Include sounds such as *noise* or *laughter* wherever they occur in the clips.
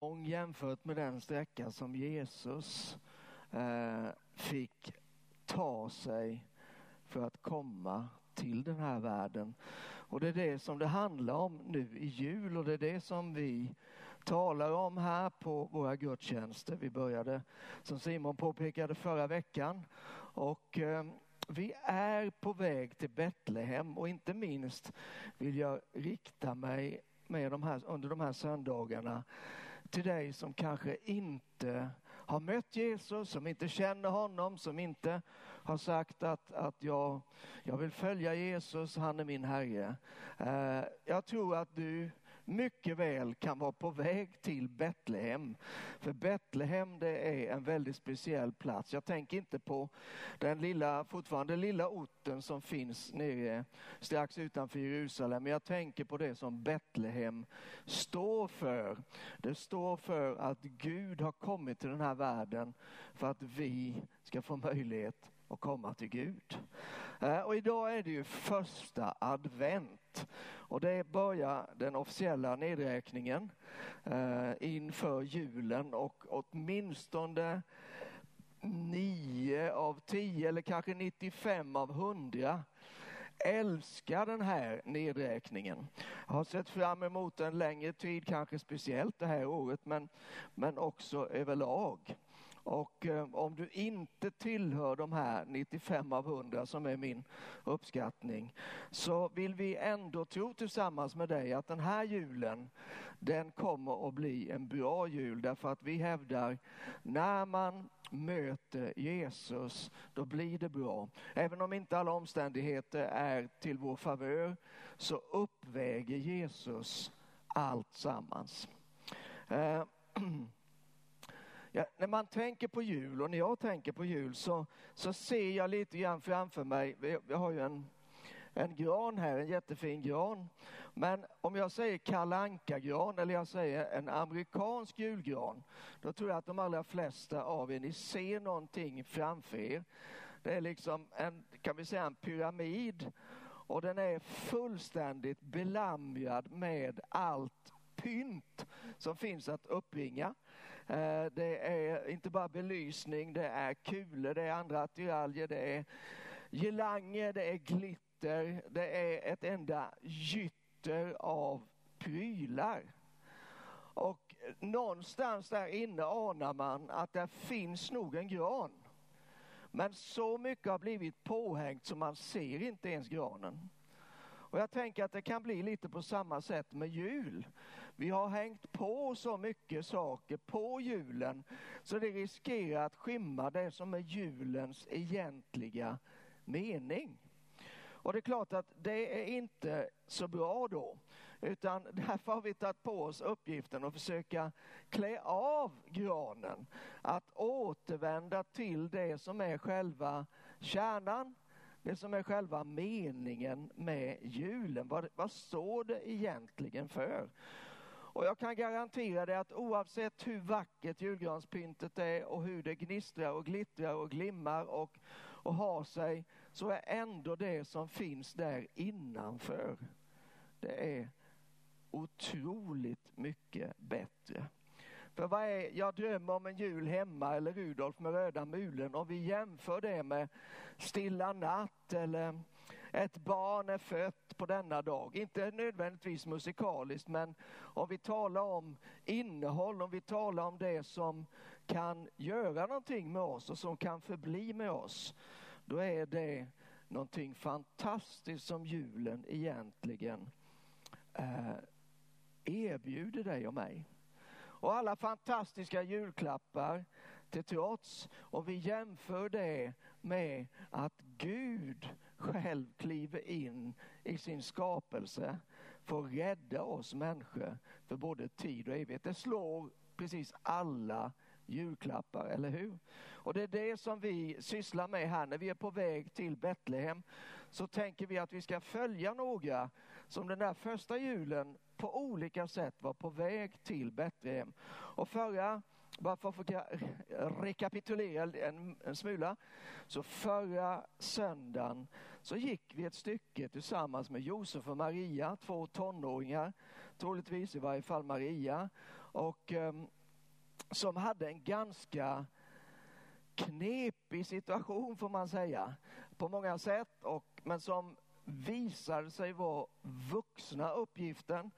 lång jämfört med den sträcka som Jesus eh, fick ta sig för att komma till den här världen. Och det är det som det handlar om nu i jul och det är det som vi talar om här på våra gudstjänster. Vi började, som Simon påpekade, förra veckan. Och eh, vi är på väg till Betlehem och inte minst vill jag rikta mig med de här, under de här söndagarna till dig som kanske inte har mött Jesus, som inte känner honom, som inte har sagt att, att jag, jag vill följa Jesus, han är min Herre. Eh, jag tror att du mycket väl kan vara på väg till Betlehem. För Betlehem det är en väldigt speciell plats. Jag tänker inte på den lilla, fortfarande lilla orten som finns nere strax utanför Jerusalem. Men jag tänker på det som Betlehem står för. Det står för att Gud har kommit till den här världen för att vi ska få möjlighet att komma till Gud. Eh, och idag är det ju första advent och det börjar den officiella nedräkningen eh, inför julen och åtminstone nio av tio eller kanske 95 av hundra älskar den här nedräkningen. Jag har sett fram emot den längre tid, kanske speciellt det här året, men, men också överlag. Och eh, om du inte tillhör de här 95 av 100 som är min uppskattning så vill vi ändå tro tillsammans med dig att den här julen den kommer att bli en bra jul därför att vi hävdar när man möter Jesus, då blir det bra. Även om inte alla omständigheter är till vår favör så uppväger Jesus allt sammans. Eh, *clears throat* Ja, när man tänker på jul och när jag tänker på jul så, så ser jag lite grann framför mig, jag har ju en, en gran här, en jättefin gran. Men om jag säger kalanka gran eller jag säger en amerikansk julgran, då tror jag att de allra flesta av er, ni ser någonting framför er. Det är liksom en, kan vi säga en pyramid och den är fullständigt belamrad med allt pynt som finns att uppringa. Eh, det är inte bara belysning, det är kulor, det är andra attiraljer, det är girlanger, det är glitter, det är ett enda gytter av prylar. Och någonstans där inne anar man att det finns nog en gran. Men så mycket har blivit påhängt så man ser inte ens granen. Och jag tänker att det kan bli lite på samma sätt med jul. Vi har hängt på så mycket saker på julen så det riskerar att skymma det som är julens egentliga mening. Och det är klart att det är inte så bra då. Utan *laughs* därför har vi tagit på oss uppgiften att försöka klä av granen. Att återvända till det som är själva kärnan det som är själva meningen med julen. Vad, vad står det egentligen för? Och jag kan garantera dig att oavsett hur vackert julgranspyntet är och hur det gnistrar och glittrar och glimmar och, och har sig så är ändå det som finns där innanför, det är otroligt mycket bättre. För vad är, jag drömmer om en jul hemma eller Rudolf med röda mulen om vi jämför det med Stilla natt eller ett barn är fött på denna dag. Inte nödvändigtvis musikaliskt men om vi talar om innehåll, om vi talar om det som kan göra någonting med oss och som kan förbli med oss. Då är det någonting fantastiskt som julen egentligen eh, erbjuder dig och mig och alla fantastiska julklappar till trots. Och vi jämför det med att Gud själv kliver in i sin skapelse för att rädda oss människor för både tid och evighet. Det slår precis alla julklappar, eller hur? Och det är det som vi sysslar med här när vi är på väg till Betlehem. Så tänker vi att vi ska följa några som den där första julen på olika sätt var på väg till Betlehem. Och förra, bara för att rekapitulera en, en smula, så förra söndagen så gick vi ett stycke tillsammans med Josef och Maria, två tonåringar, troligtvis i varje fall Maria. och ehm, som hade en ganska knepig situation får man säga på många sätt, och, men som visade sig vara vuxna uppgiften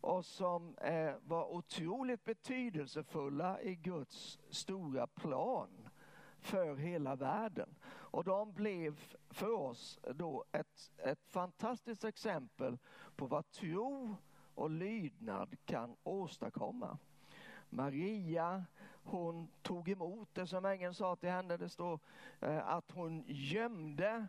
och som eh, var otroligt betydelsefulla i Guds stora plan för hela världen. Och de blev för oss då ett, ett fantastiskt exempel på vad tro och lydnad kan åstadkomma. Maria, hon tog emot det som ängeln sa till henne. Det står eh, att hon gömde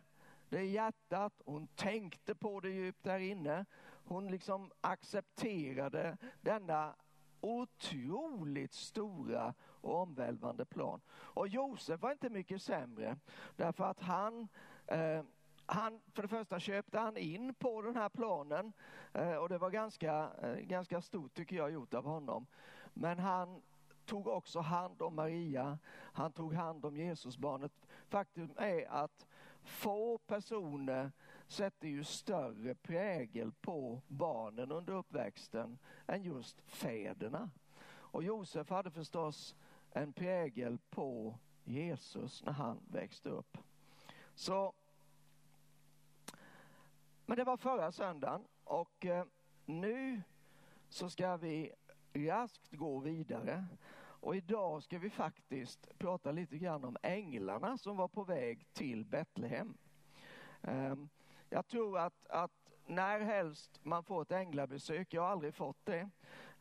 det i hjärtat, hon tänkte på det djupt där inne. Hon liksom accepterade denna otroligt stora och omvälvande plan. Och Josef var inte mycket sämre därför att han eh, han, för det första köpte han in på den här planen eh, och det var ganska, eh, ganska stort tycker jag gjort av honom. Men han tog också hand om Maria, han tog hand om Jesusbarnet. Faktum är att få personer sätter ju större prägel på barnen under uppväxten än just fäderna. Och Josef hade förstås en prägel på Jesus när han växte upp. Så, men det var förra söndagen och eh, nu så ska vi raskt gå vidare. Och idag ska vi faktiskt prata lite grann om änglarna som var på väg till Betlehem. Ehm, jag tror att, att när helst man får ett änglabesök, jag har aldrig fått det,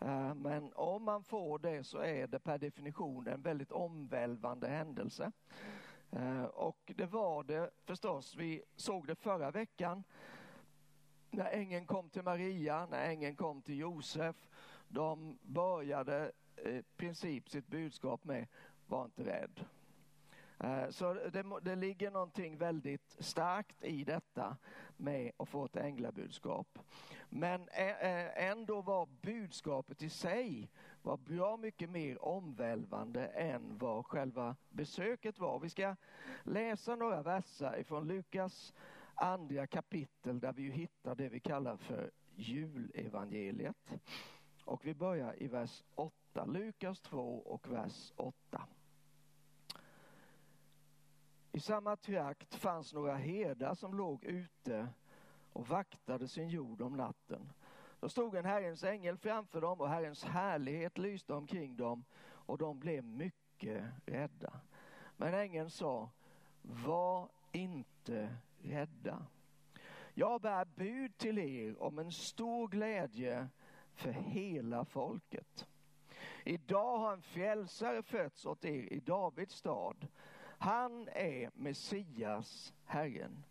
Eh, men om man får det så är det per definition en väldigt omvälvande händelse. Eh, och det var det förstås, vi såg det förra veckan när ängeln kom till Maria, när ängeln kom till Josef. De började eh, i princip sitt budskap med, var inte rädd. Så det, det ligger någonting väldigt starkt i detta med att få ett änglabudskap. Men ändå var budskapet i sig var bra mycket mer omvälvande än vad själva besöket var. Vi ska läsa några verser ifrån Lukas andra kapitel där vi hittar det vi kallar för julevangeliet. Och vi börjar i vers 8, Lukas 2 och vers 8. I samma trakt fanns några herdar som låg ute och vaktade sin jord om natten. Då stod en Herrens ängel framför dem och Herrens härlighet lyste omkring dem och de blev mycket rädda. Men ängeln sa, var inte rädda. Jag bär bud till er om en stor glädje för hela folket. Idag har en frälsare fötts åt er i Davids stad. Han är Messias, Herren.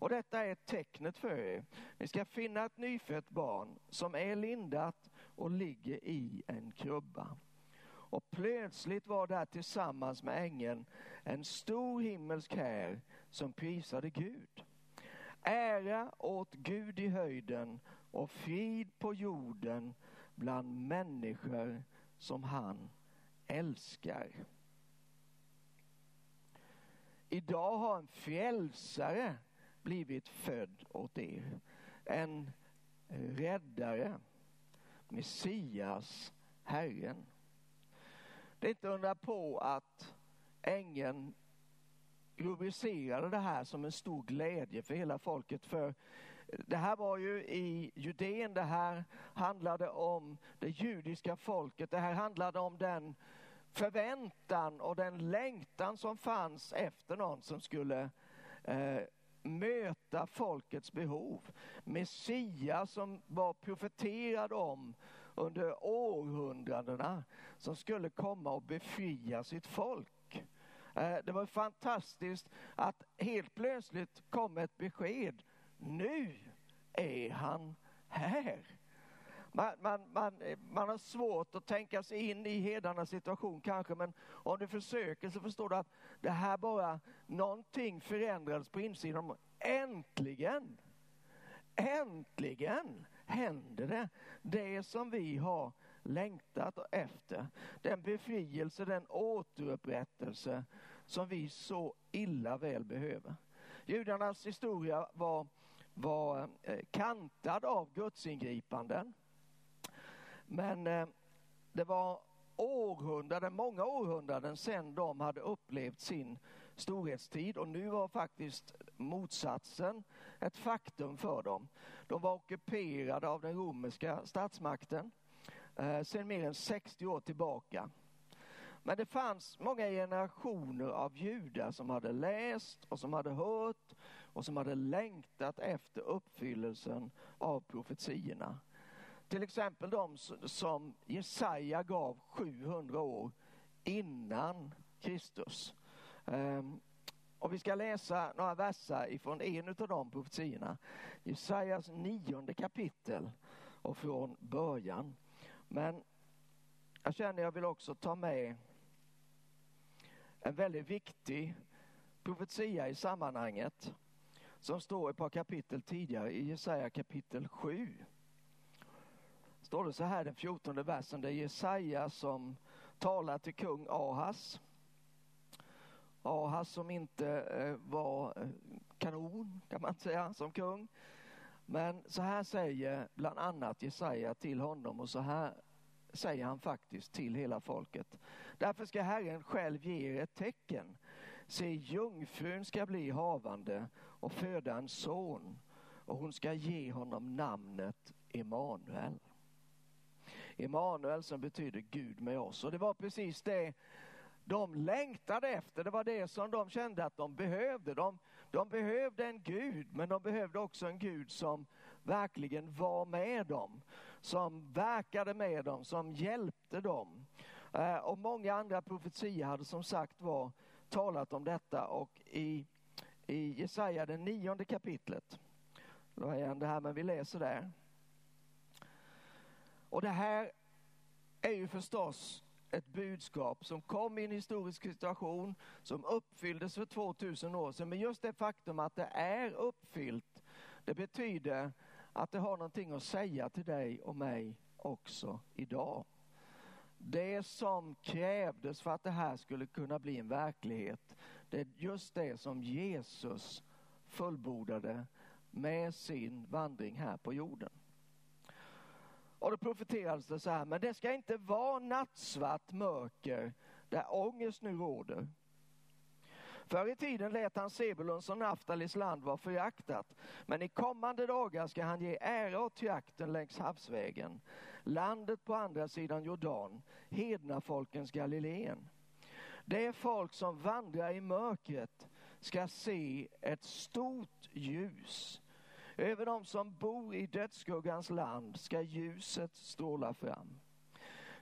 Och detta är tecknet för er. Ni ska finna ett nyfött barn som är lindat och ligger i en krubba. Och plötsligt var där tillsammans med ängeln en stor himmelsk här som prisade Gud. Ära åt Gud i höjden och frid på jorden bland människor som han älskar. Idag har en frälsare blivit född åt er. En räddare, Messias, Herren. Det är inte undra på att ängeln rubricerade det här som en stor glädje för hela folket. För det här var ju i Judeen, det här handlade om det judiska folket. Det här handlade om den förväntan och den längtan som fanns efter någon som skulle eh, möta folkets behov. Messias som var profeterad om under århundradena som skulle komma och befria sitt folk. Eh, det var fantastiskt att helt plötsligt kom ett besked. Nu är han här. Man, man, man, eh, man har svårt att tänka sig in i hedarnas situation kanske, men om du försöker så förstår du att det här bara, någonting förändrades på insidan. Äntligen! Äntligen händer det, det som vi har längtat efter. Den befrielse, den återupprättelse som vi så illa väl behöver. Judarnas historia var, var eh, kantad av gudsingripanden. Men eh, det var århundraden, många århundraden sedan de hade upplevt sin storhetstid och nu var faktiskt motsatsen ett faktum för dem. De var ockuperade av den romerska statsmakten eh, sedan mer än 60 år tillbaka. Men det fanns många generationer av judar som hade läst och som hade hört och som hade längtat efter uppfyllelsen av profetierna. Till exempel de som Jesaja gav 700 år innan Kristus. Ehm, och vi ska läsa några verser ifrån en av de profetiorna. Jesajas nionde kapitel och från början. Men jag känner jag vill också ta med en väldigt viktig profetia i sammanhanget som står ett par kapitel tidigare i Jesaja kapitel 7. Står det så här den fjortonde versen, det är Jesaja som talar till kung Ahas. Ahas som inte eh, var eh, kanon kan man säga som kung. Men så här säger bland annat Jesaja till honom och så här säger han faktiskt till hela folket. Därför ska Herren själv ge er ett tecken. Se, jungfrun ska bli havande och föda en son och hon ska ge honom namnet Emanuel. Emanuel som betyder Gud med oss. Och det var precis det de längtade efter. Det var det som de kände att de behövde. De, de behövde en Gud, men de behövde också en Gud som verkligen var med dem. Som verkade med dem, som hjälpte dem. Eh, och många andra profetier hade som sagt var talat om detta och i, i Jesaja det nionde kapitlet, då är det här men vi läser där. Och det här är ju förstås ett budskap som kom i en historisk situation som uppfylldes för 2000 år sedan. Men just det faktum att det är uppfyllt, det betyder att det har någonting att säga till dig och mig också idag. Det som krävdes för att det här skulle kunna bli en verklighet, det är just det som Jesus fullbordade med sin vandring här på jorden. Och då profeterades det så här, men det ska inte vara nattsvart mörker där ångest nu råder. Förr i tiden lät han Sebulons och Naftalis land vara föraktat, men i kommande dagar ska han ge ära åt jakten längs havsvägen, landet på andra sidan Jordan, hednafolkens Galileen. Det folk som vandrar i mörkret ska se ett stort ljus. Över dem som bor i dödsskuggans land ska ljuset stråla fram.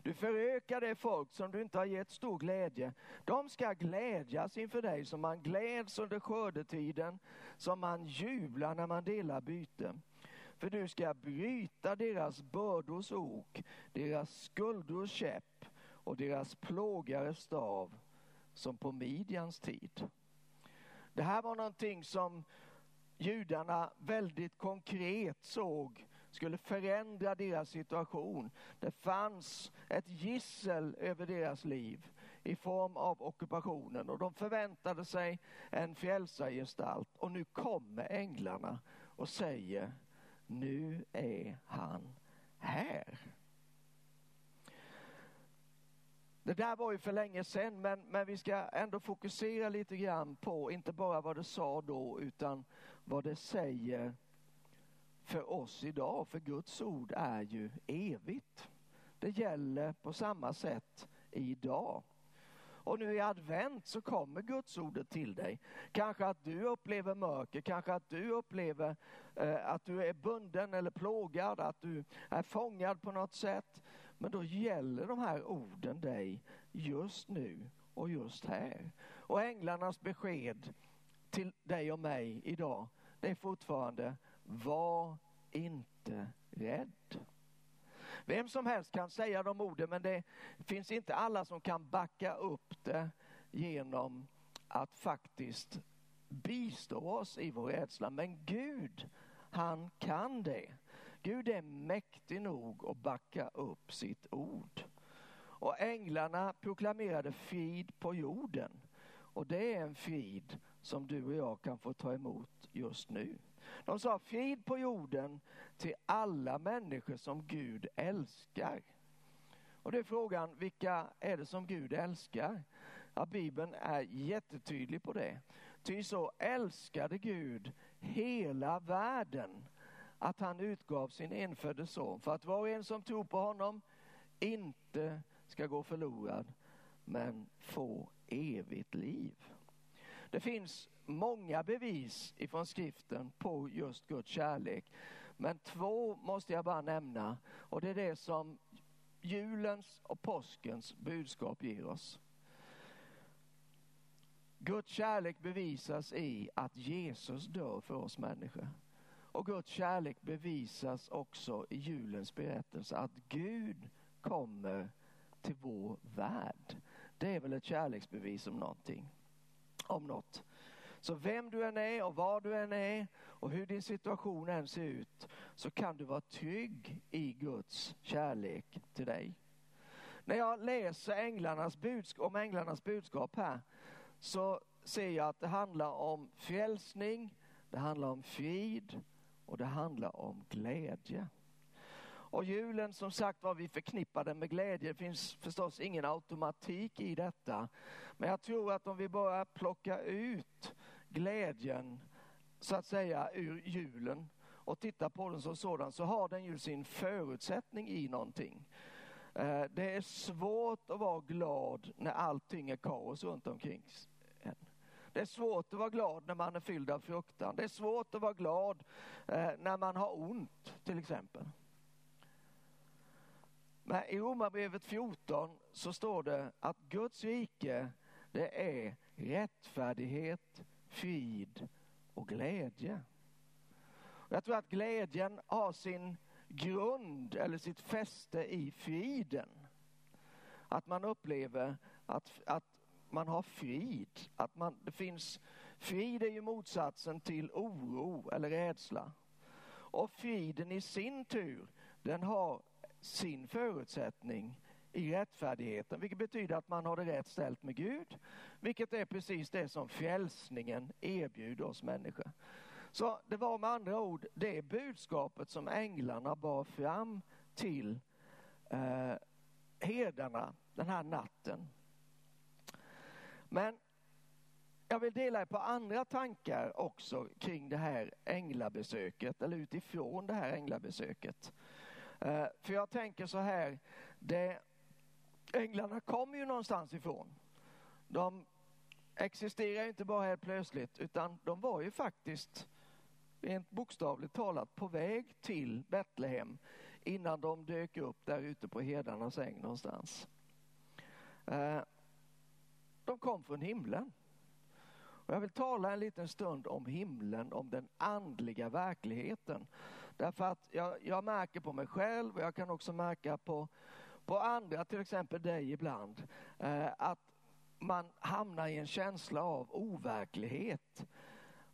Du förökar det folk som du inte har gett stor glädje. De ska glädjas inför dig som man gläds under skördetiden, som man jublar när man delar byte. För du ska bryta deras bördors ok, deras skuldrors käpp och deras plågares stav som på Midjans tid. Det här var någonting som judarna väldigt konkret såg skulle förändra deras situation. Det fanns ett gissel över deras liv i form av ockupationen och de förväntade sig en frälsargestalt och nu kommer änglarna och säger nu är han här. Det där var ju för länge sedan men, men vi ska ändå fokusera lite grann på inte bara vad det sa då utan vad det säger för oss idag. För Guds ord är ju evigt. Det gäller på samma sätt idag. Och nu i advent så kommer Guds ordet till dig. Kanske att du upplever mörker, kanske att du upplever eh, att du är bunden eller plågad, att du är fångad på något sätt. Men då gäller de här orden dig just nu och just här. Och änglarnas besked till dig och mig idag, det är fortfarande var inte rädd. Vem som helst kan säga de orden men det finns inte alla som kan backa upp det genom att faktiskt bistå oss i vår rädsla. Men Gud, han kan det. Gud är mäktig nog att backa upp sitt ord. Och änglarna proklamerade frid på jorden. Och det är en frid som du och jag kan få ta emot just nu. De sa frid på jorden till alla människor som Gud älskar. Och det är frågan, vilka är det som Gud älskar? Ja, Bibeln är jättetydlig på det. Ty så älskade Gud hela världen att han utgav sin enfödde son för att var och en som tror på honom inte ska gå förlorad men få evigt liv. Det finns många bevis ifrån skriften på just Guds kärlek. Men två måste jag bara nämna och det är det som julens och påskens budskap ger oss. Guds kärlek bevisas i att Jesus dör för oss människor. Och Guds kärlek bevisas också i julens berättelse att Gud kommer till vår värld. Det är väl ett kärleksbevis om någonting. Om något. Så vem du än är och var du än är och hur din situation än ser ut så kan du vara trygg i Guds kärlek till dig. När jag läser änglarnas budskap, om änglarnas budskap här så ser jag att det handlar om frälsning, det handlar om frid och det handlar om glädje. Och julen som sagt var vi förknippar den med glädje. Det finns förstås ingen automatik i detta. Men jag tror att om vi bara plockar ut glädjen så att säga ur julen och tittar på den som sådan så har den ju sin förutsättning i någonting. Eh, det är svårt att vara glad när allting är kaos runt omkring. Det är svårt att vara glad när man är fylld av fruktan. Det är svårt att vara glad eh, när man har ont till exempel. Men i Romarbrevet 14 så står det att Guds rike det är rättfärdighet, frid och glädje. Jag tror att glädjen har sin grund eller sitt fäste i friden. Att man upplever att, att man har frid. Att man, det finns, frid är ju motsatsen till oro eller rädsla. Och friden i sin tur, den har sin förutsättning i rättfärdigheten, vilket betyder att man har det rätt ställt med Gud, vilket är precis det som frälsningen erbjuder oss människor. Så det var med andra ord det budskapet som änglarna bar fram till eh, herdarna den här natten. Men jag vill dela på andra tankar också kring det här änglabesöket, eller utifrån det här änglabesöket. Eh, för jag tänker så här, det, änglarna kommer ju någonstans ifrån. De existerar ju inte bara helt plötsligt, utan de var ju faktiskt rent bokstavligt talat på väg till Betlehem innan de dök upp där ute på herdarnas äng någonstans. Eh, de kom från himlen. Och jag vill tala en liten stund om himlen, om den andliga verkligheten. Därför att jag, jag märker på mig själv och jag kan också märka på, på andra, till exempel dig ibland, eh, att man hamnar i en känsla av overklighet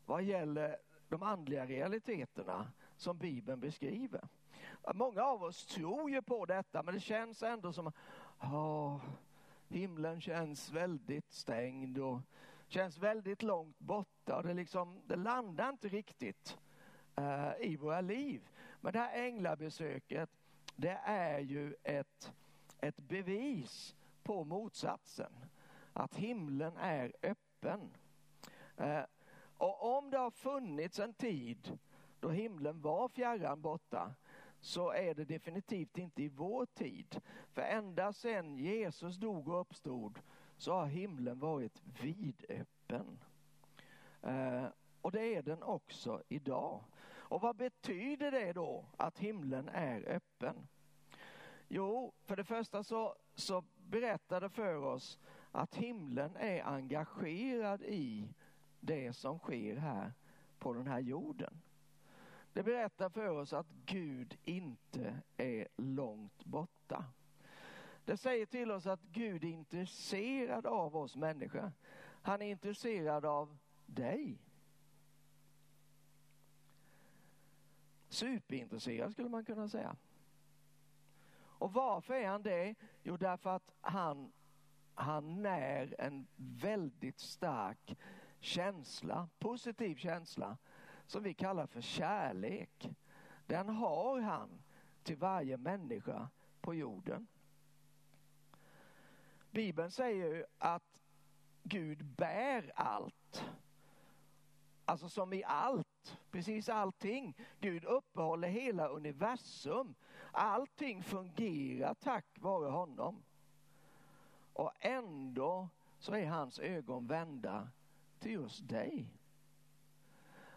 vad gäller de andliga realiteterna som Bibeln beskriver. Många av oss tror ju på detta men det känns ändå som oh, himlen känns väldigt stängd och känns väldigt långt borta. Det, liksom, det landar inte riktigt uh, i våra liv. Men det här änglabesöket det är ju ett, ett bevis på motsatsen. Att himlen är öppen. Uh, och om det har funnits en tid då himlen var fjärran borta så är det definitivt inte i vår tid. För ända sedan Jesus dog och uppstod så har himlen varit vidöppen. Eh, och det är den också idag. Och vad betyder det då att himlen är öppen? Jo, för det första så, så berättar det för oss att himlen är engagerad i det som sker här på den här jorden. Det berättar för oss att Gud inte är långt borta. Det säger till oss att Gud är intresserad av oss människor. Han är intresserad av dig. Superintresserad skulle man kunna säga. Och varför är han det? Jo, därför att han, han när en väldigt stark känsla, positiv känsla som vi kallar för kärlek. Den har han till varje människa på jorden. Bibeln säger ju att Gud bär allt. Alltså som i allt, precis allting. Gud uppehåller hela universum. Allting fungerar tack vare honom. Och ändå så är hans ögon vända till just dig.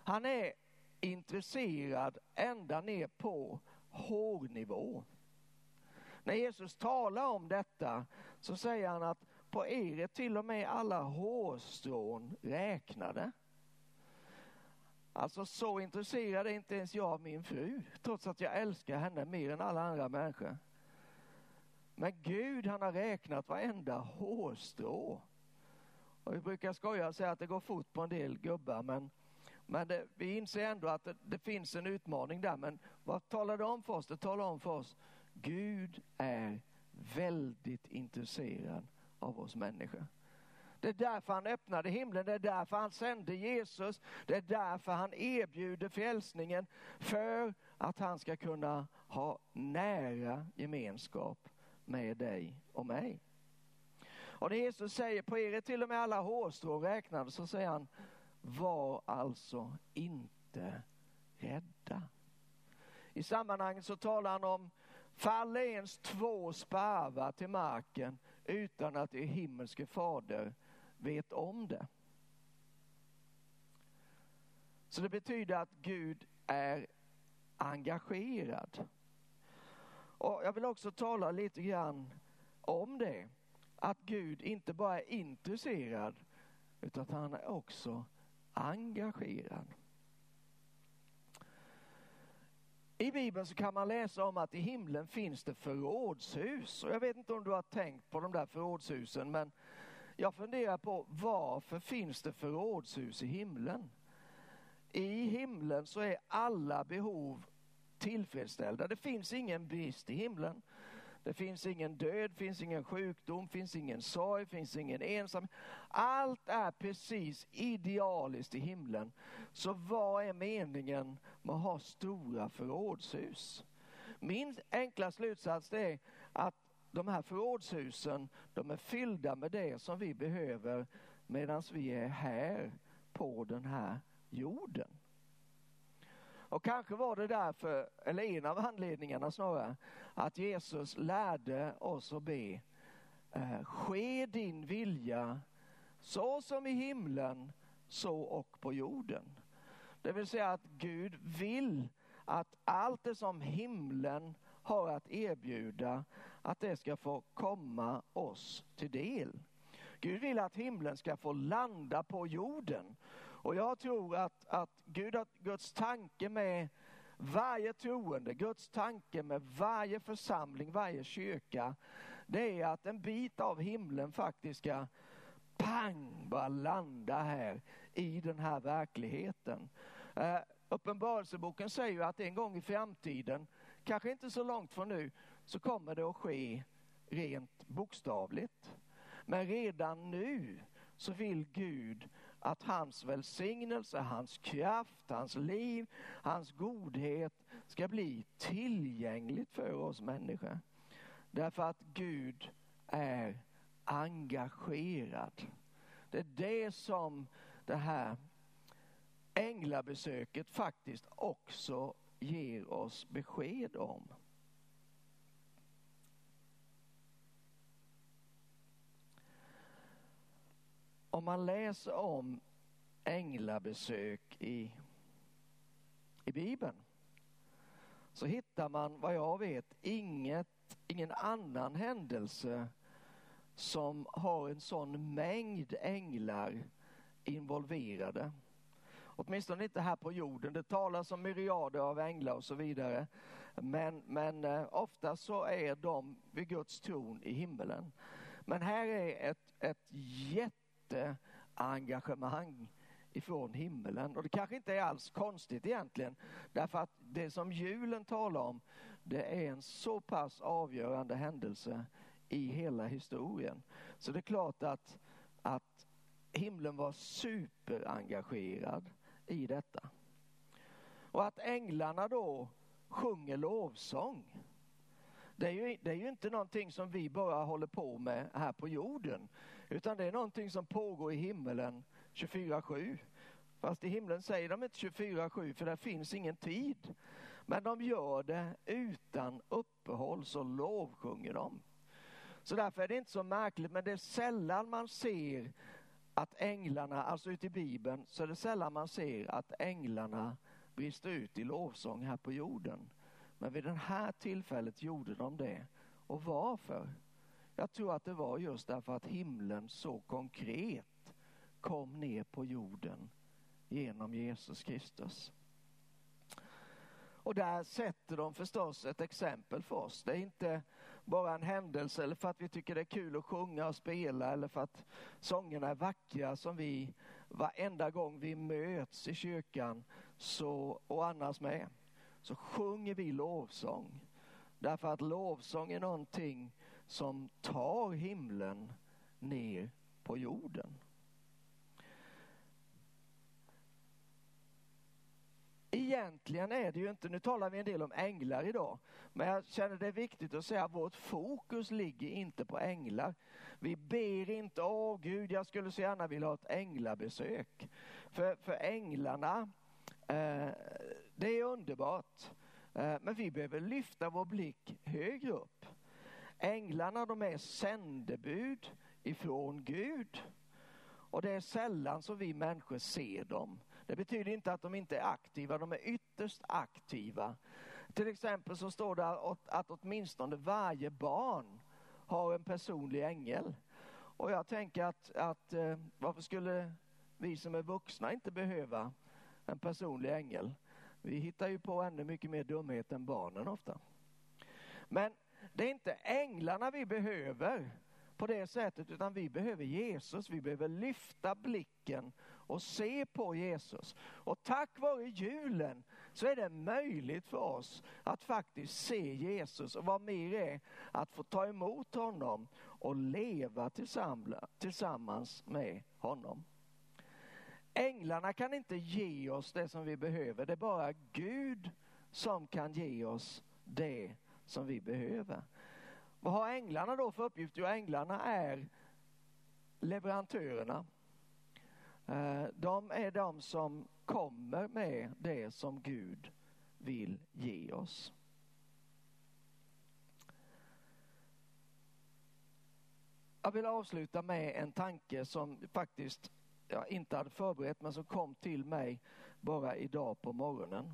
Han är intresserad ända ner på hårnivå. När Jesus talar om detta så säger han att på er är till och med alla hårstrån räknade. Alltså så intresserad är inte ens jag av min fru, trots att jag älskar henne mer än alla andra människor. Men Gud han har räknat varenda hårstrå. Och vi brukar skoja och säga att det går fort på en del gubbar, men, men det, vi inser ändå att det, det, finns en utmaning där. Men vad talar det om för oss? Det talar om för oss, Gud är väldigt intresserad av oss människor. Det är därför han öppnade himlen, det är därför han sände Jesus, det är därför han erbjuder frälsningen, för att han ska kunna ha nära gemenskap med dig och mig. Och när Jesus säger på er är till och med alla hårstrån räknade så säger han var alltså inte rädda. I sammanhanget så talar han om faller ens två sparvar till marken utan att er himmelske fader vet om det. Så det betyder att Gud är engagerad. Och Jag vill också tala lite grann om det. Att Gud inte bara är intresserad utan att han är också engagerad. I Bibeln så kan man läsa om att i himlen finns det förrådshus. Och jag vet inte om du har tänkt på de där förrådshusen men jag funderar på varför finns det förrådshus i himlen? I himlen så är alla behov tillfredsställda. Det finns ingen brist i himlen. Det finns ingen död, finns ingen sjukdom, finns ingen sorg, finns ingen ensamhet. Allt är precis idealiskt i himlen. Så vad är meningen med att ha stora förrådshus? Min enkla slutsats är att de här förrådshusen, de är fyllda med det som vi behöver medan vi är här på den här jorden. Och kanske var det därför, eller en av anledningarna snarare, att Jesus lärde oss att be. Eh, ske din vilja så som i himlen, så och på jorden. Det vill säga att Gud vill att allt det som himlen har att erbjuda, att det ska få komma oss till del. Gud vill att himlen ska få landa på jorden. Och jag tror att, att Gud har Guds tanke med varje troende, Guds tanke med varje församling, varje kyrka, det är att en bit av himlen faktiskt ska pang, bara landa här i den här verkligheten. Eh, Uppenbarelseboken säger ju att en gång i framtiden, kanske inte så långt från nu, så kommer det att ske rent bokstavligt. Men redan nu så vill Gud att hans välsignelse, hans kraft, hans liv, hans godhet ska bli tillgängligt för oss människor. Därför att Gud är engagerad. Det är det som det här änglabesöket faktiskt också ger oss besked om. Om man läser om änglabesök i, i Bibeln så hittar man vad jag vet inget, ingen annan händelse som har en sån mängd änglar involverade. Åtminstone inte här på jorden. Det talas om myriader av änglar och så vidare. Men, men eh, ofta så är de vid Guds tron i himmelen. Men här är ett, ett jätte Eh, engagemang ifrån himlen. Och det kanske inte är alls konstigt egentligen. Därför att det som julen talar om, det är en så pass avgörande händelse i hela historien. Så det är klart att, att himlen var superengagerad i detta. Och att änglarna då sjunger lovsång. det är, ju, det är ju inte någonting som vi bara håller på med här på jorden, utan det är någonting som pågår i himmelen 24-7. Fast i himlen säger de inte 24-7 för det finns ingen tid. Men de gör det utan uppehåll så lovsjunger de. Så därför är det inte så märkligt, men det är sällan man ser att änglarna, alltså ute i Bibeln, så är det sällan man ser att änglarna brister ut i lovsång här på jorden. Men vid det här tillfället gjorde de det. Och varför? Jag tror att det var just därför att himlen så konkret kom ner på jorden genom Jesus Kristus. Och där sätter de förstås ett exempel för oss. Det är inte bara en händelse eller för att vi tycker det är kul att sjunga och spela eller för att sångerna är vackra som vi varenda gång vi möts i kyrkan så, och annars med så sjunger vi lovsång. Därför att lovsång är någonting som tar himlen ner på jorden. Egentligen är det ju inte, nu talar vi en del om änglar idag, men jag känner det är viktigt att säga att vårt fokus ligger inte på änglar. Vi ber inte, åh Gud, jag skulle så gärna vilja ha ett änglabesök. För, för änglarna, eh, det är underbart. Eh, men vi behöver lyfta vår blick högre upp. Änglarna de är sändebud ifrån Gud. Och det är sällan som vi människor ser dem. Det betyder inte att de inte är aktiva, de är ytterst aktiva. Till exempel så står det att åtminstone varje barn har en personlig ängel. Och jag tänker att, att eh, varför skulle vi som är vuxna inte behöva en personlig ängel? Vi hittar ju på ännu mycket mer dumhet än barnen ofta. Men det är inte änglarna vi behöver på det sättet, utan vi behöver Jesus. Vi behöver lyfta blicken och se på Jesus. Och tack vare julen så är det möjligt för oss att faktiskt se Jesus och vad mer är att få ta emot honom och leva tillsammans med honom. Änglarna kan inte ge oss det som vi behöver. Det är bara Gud som kan ge oss det som vi behöver. Vad har änglarna då för uppgift? Jo, änglarna är leverantörerna. Eh, de är de som kommer med det som Gud vill ge oss. Jag vill avsluta med en tanke som faktiskt jag inte hade förberett men som kom till mig bara idag på morgonen.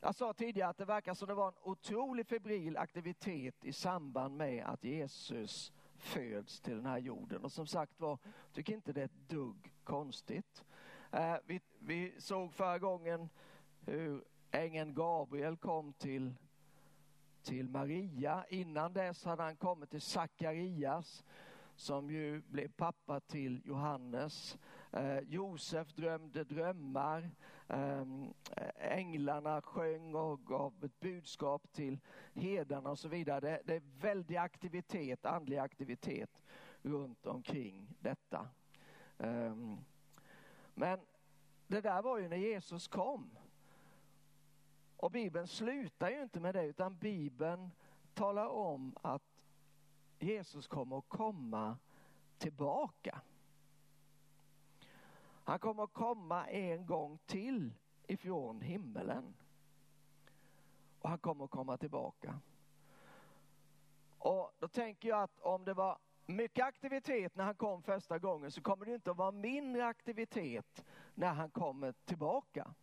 Jag sa tidigare att det verkar som det var en otrolig febril aktivitet i samband med att Jesus föds till den här jorden. Och som sagt var, tycker inte det är ett dugg konstigt. Eh, vi, vi såg förra gången hur ängeln Gabriel kom till, till Maria. Innan dess hade han kommit till Sakarias som ju blev pappa till Johannes. Eh, Josef drömde drömmar. Ehm, eh, änglarna sjöng och gav ett budskap till herdarna och så vidare. Det, det är väldig aktivitet, andlig aktivitet runt omkring detta. Ehm, men det där var ju när Jesus kom. Och Bibeln slutar ju inte med det utan Bibeln talar om att Jesus kommer att komma tillbaka. Han kommer att komma en gång till ifrån himmelen. Och han kommer att komma tillbaka. Och då tänker jag att om det var mycket aktivitet när han kom första gången så kommer det inte att vara mindre aktivitet när han kommer tillbaka.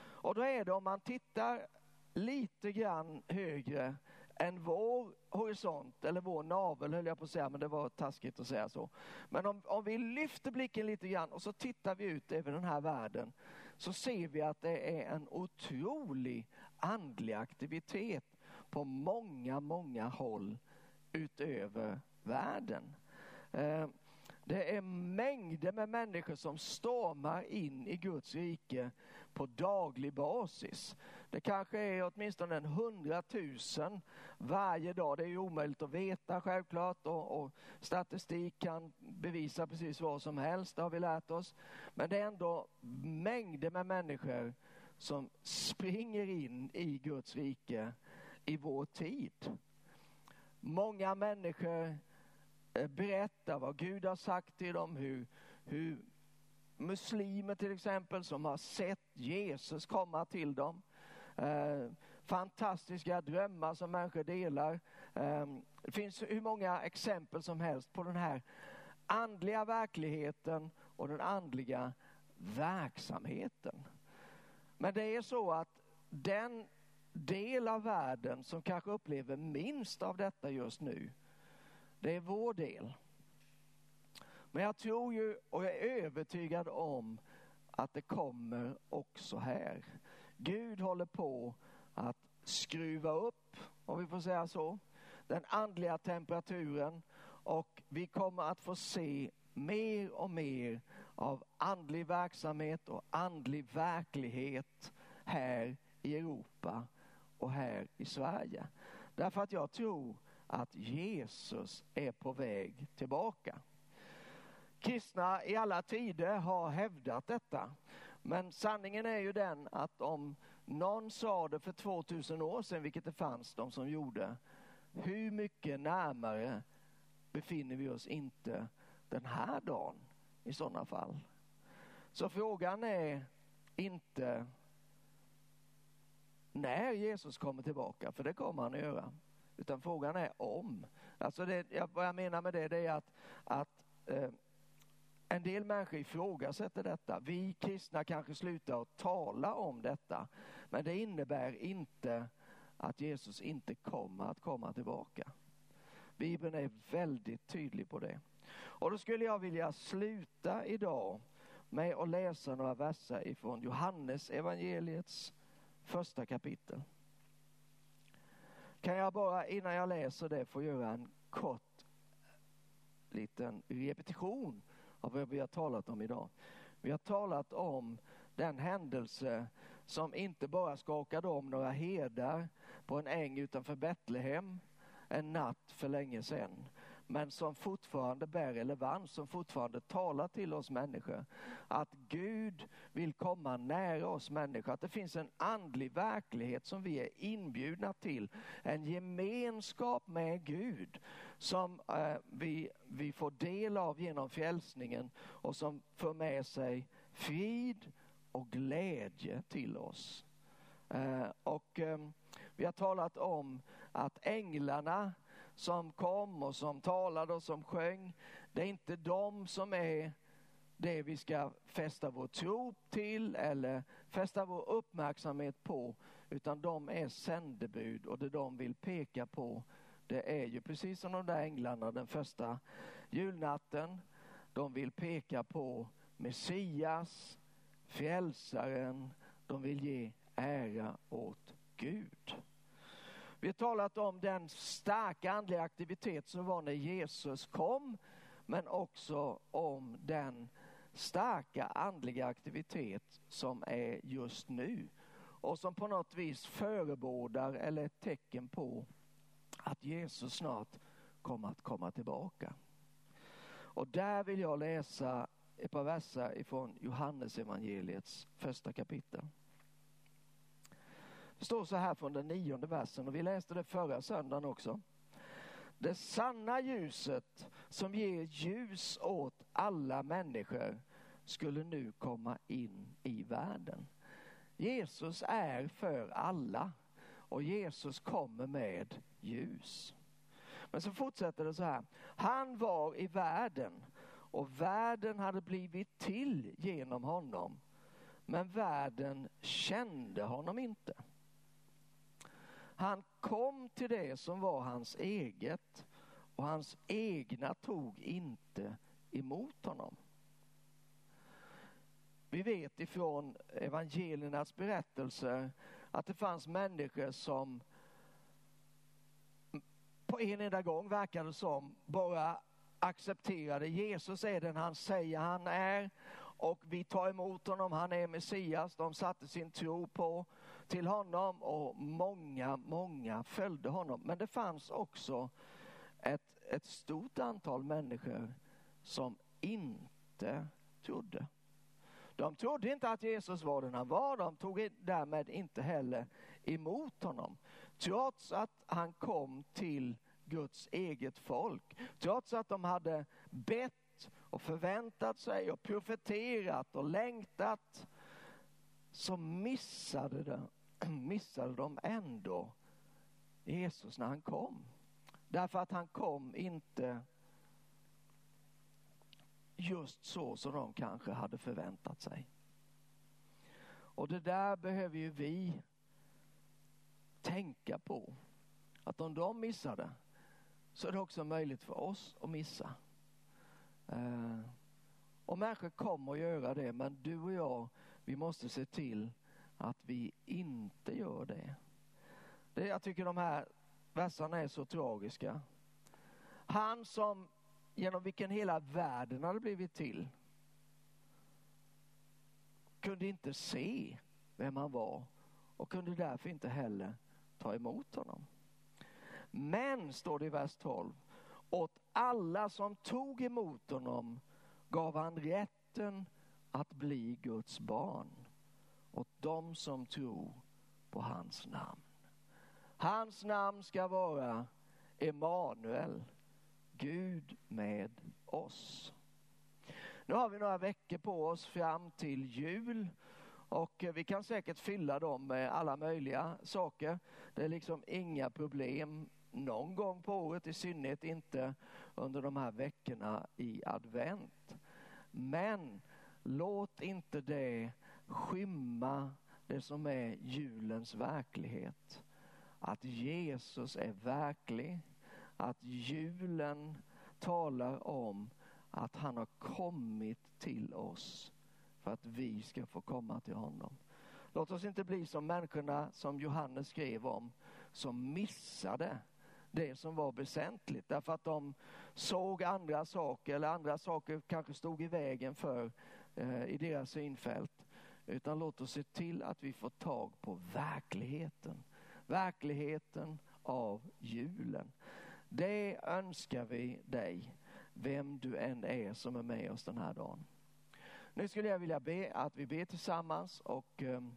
Och då är det om man tittar lite grann högre än vår horisont, eller vår navel höll jag på att säga, men det var taskigt att säga så. Men om, om vi lyfter blicken lite grann och så tittar vi ut över den här världen så ser vi att det är en otrolig andlig aktivitet på många, många håll utöver världen. Eh, det är mängder med människor som stormar in i Guds rike på daglig basis. Det kanske är åtminstone en hundratusen varje dag. Det är ju omöjligt att veta självklart och, och statistik kan bevisa precis vad som helst, det har vi lärt oss. Men det är ändå mängder med människor som springer in i Guds rike i vår tid. många människor eh, berättar vad Gud har sagt till dem, hur, hur muslimer till exempel som har sett Jesus komma till dem. Eh, fantastiska drömmar som människor delar. Eh, det finns hur många exempel som helst på den här andliga verkligheten och den andliga verksamheten. Men det är så att den del av världen som kanske upplever minst av detta just nu, det är vår del. Men jag tror ju och jag är övertygad om att det kommer också här. Gud håller på att skruva upp, om vi får säga så, den andliga temperaturen och vi kommer att få se mer och mer av andlig verksamhet och andlig verklighet här i Europa och här i Sverige. Därför att jag tror att Jesus är på väg tillbaka. Kristna i alla tider har hävdat detta. Men sanningen är ju den att om någon sa det för 2000 år sedan, vilket det fanns de som gjorde, hur mycket närmare befinner vi oss inte den här dagen i sådana fall? Så frågan är inte när Jesus kommer tillbaka, för det kommer han att göra. Utan frågan är om. Alltså det, vad jag menar med det, det är att, att eh, en del människor ifrågasätter detta. Vi kristna kanske slutar att tala om detta. Men det innebär inte att Jesus inte kommer att komma tillbaka. Bibeln är väldigt tydlig på det. Och då skulle jag vilja sluta idag med att läsa några verser ifrån Johannes evangeliets första kapitel. Kan jag bara innan jag läser det få göra en kort liten repetition av vad vi har talat om idag. Vi har talat om den händelse som inte bara skakade om några herdar på en äng utanför Betlehem en natt för länge sedan men som fortfarande bär relevans, som fortfarande talar till oss människor. Att Gud vill komma nära oss människor, att det finns en andlig verklighet som vi är inbjudna till. En gemenskap med Gud som eh, vi, vi får del av genom frälsningen och som för med sig frid och glädje till oss. Eh, och eh, vi har talat om att änglarna som kom och som talade och som sjöng. Det är inte de som är det vi ska fästa vår tro till eller fästa vår uppmärksamhet på, utan de är sändebud och det de vill peka på, det är ju precis som de där änglarna den första julnatten. De vill peka på Messias, frälsaren, de vill ge ära åt Gud. Vi har talat om den starka andliga aktivitet som var när Jesus kom, men också om den starka andliga aktivitet som är just nu och som på något vis förebådar eller ett tecken på att Jesus snart kommer att komma tillbaka. Och där vill jag läsa ett par verser ifrån Johannes evangeliets första kapitel. Det står så här från den nionde versen och vi läste det förra söndagen också. Det sanna ljuset som ger ljus åt alla människor skulle nu komma in i världen. Jesus är för alla och Jesus kommer med ljus. Men så fortsätter det så här. Han var i världen och världen hade blivit till genom honom. Men världen kände honom inte. Han kom till det som var hans eget och hans egna tog inte emot honom. Vi vet ifrån evangeliernas berättelser att det fanns människor som på en enda gång verkade som bara accepterade Jesus är den han säger han är och vi tar emot honom, han är Messias. De satte sin tro på till honom och många, många följde honom. Men det fanns också ett, ett stort antal människor som inte trodde. De trodde inte att Jesus var den han var, de tog därmed inte heller emot honom. Trots att han kom till Guds eget folk. Trots att de hade bett och förväntat sig och profeterat och längtat så missade de, *clears throat* missade de ändå Jesus när han kom. Därför att han kom inte just så som de kanske hade förväntat sig. Och det där behöver ju vi tänka på. Att om de missade så är det också möjligt för oss att missa. Eh, och människor kommer att göra det men du och jag, vi måste se till att vi inte gör det. det jag tycker de här verserna är så tragiska. Han som genom vilken hela världen hade blivit till kunde inte se vem han var och kunde därför inte heller ta emot honom. Men, står det i vers 12, åt alla som tog emot honom gav han rätten att bli Guds barn, åt dem som tror på hans namn. Hans namn ska vara Emanuel, Gud med oss. Nu har vi några veckor på oss fram till jul och vi kan säkert fylla dem med alla möjliga saker. Det är liksom inga problem någon gång på året, i synnerhet inte under de här veckorna i advent. Men låt inte det skymma det som är julens verklighet. Att Jesus är verklig, att julen talar om att han har kommit till oss för att vi ska få komma till honom. Låt oss inte bli som människorna som Johannes skrev om, som missade det som var väsentligt därför att de såg andra saker eller andra saker kanske stod i vägen för eh, i deras synfält. Utan låt oss se till att vi får tag på verkligheten. Verkligheten av julen. Det önskar vi dig, vem du än är som är med oss den här dagen. Nu skulle jag vilja be att vi ber tillsammans och ehm,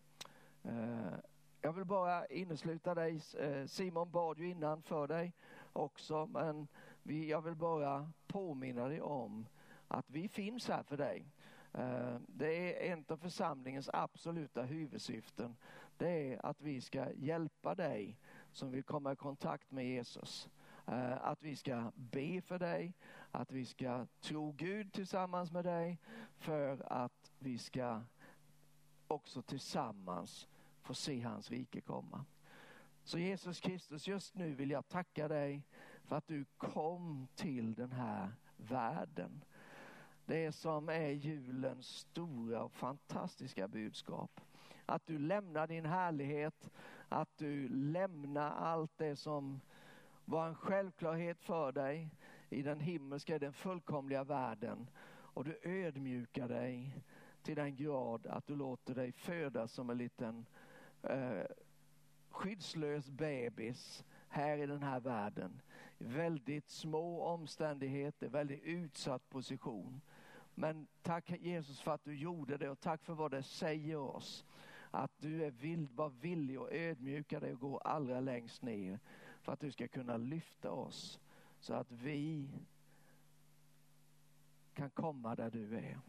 eh, jag vill bara innesluta dig. Eh, Simon bad ju innan för dig också, men vi, jag vill bara påminna dig om att vi finns här för dig. Eh, det är en av församlingens absoluta huvudsyften. Det är att vi ska hjälpa dig som vill komma i kontakt med Jesus. Eh, att vi ska be för dig, att vi ska tro Gud tillsammans med dig för att vi ska också tillsammans få se hans rike komma. Så Jesus Kristus, just nu vill jag tacka dig för att du kom till den här världen. Det som är julens stora och fantastiska budskap. Att du lämnar din härlighet, att du lämnar allt det som var en självklarhet för dig i den himmelska, i den fullkomliga världen. Och du ödmjukar dig till den grad att du låter dig födas som en liten eh, skyddslös bebis här i den här världen. Väldigt små omständigheter, väldigt utsatt position. Men tack Jesus för att du gjorde det och tack för vad det säger oss. Att du är vild, var villig och ödmjuka dig och gå allra längst ner för att du ska kunna lyfta oss så att vi kan komma där du är.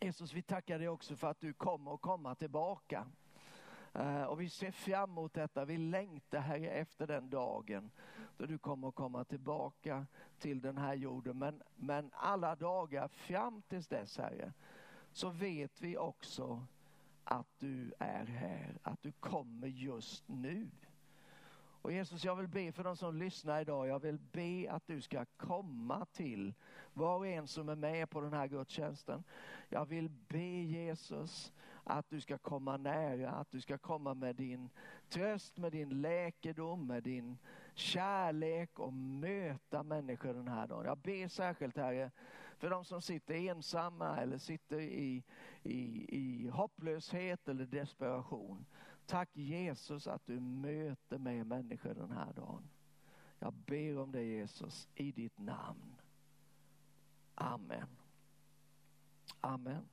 Jesus, vi tackar dig också för att du kommer att komma tillbaka. Eh, och vi ser fram emot detta. Vi längtar Herre efter den dagen då du kommer att komma tillbaka till den här jorden. Men, men alla dagar fram tills dess Herre, så vet vi också att du är här, att du kommer just nu. Och Jesus, jag vill be för de som lyssnar idag. Jag vill be att du ska komma till var och en som är med på den här gudstjänsten. Jag vill be Jesus att du ska komma nära, att du ska komma med din tröst, med din läkedom, med din kärlek och möta människor den här dagen. Jag ber särskilt Herre för de som sitter ensamma eller sitter i, i, i hopplöshet eller desperation. Tack Jesus att du möter med människor den här dagen. Jag ber om det Jesus i ditt namn. Amen. Amen.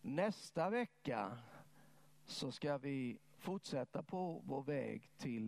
Nästa vecka så ska vi fortsätta på vår väg till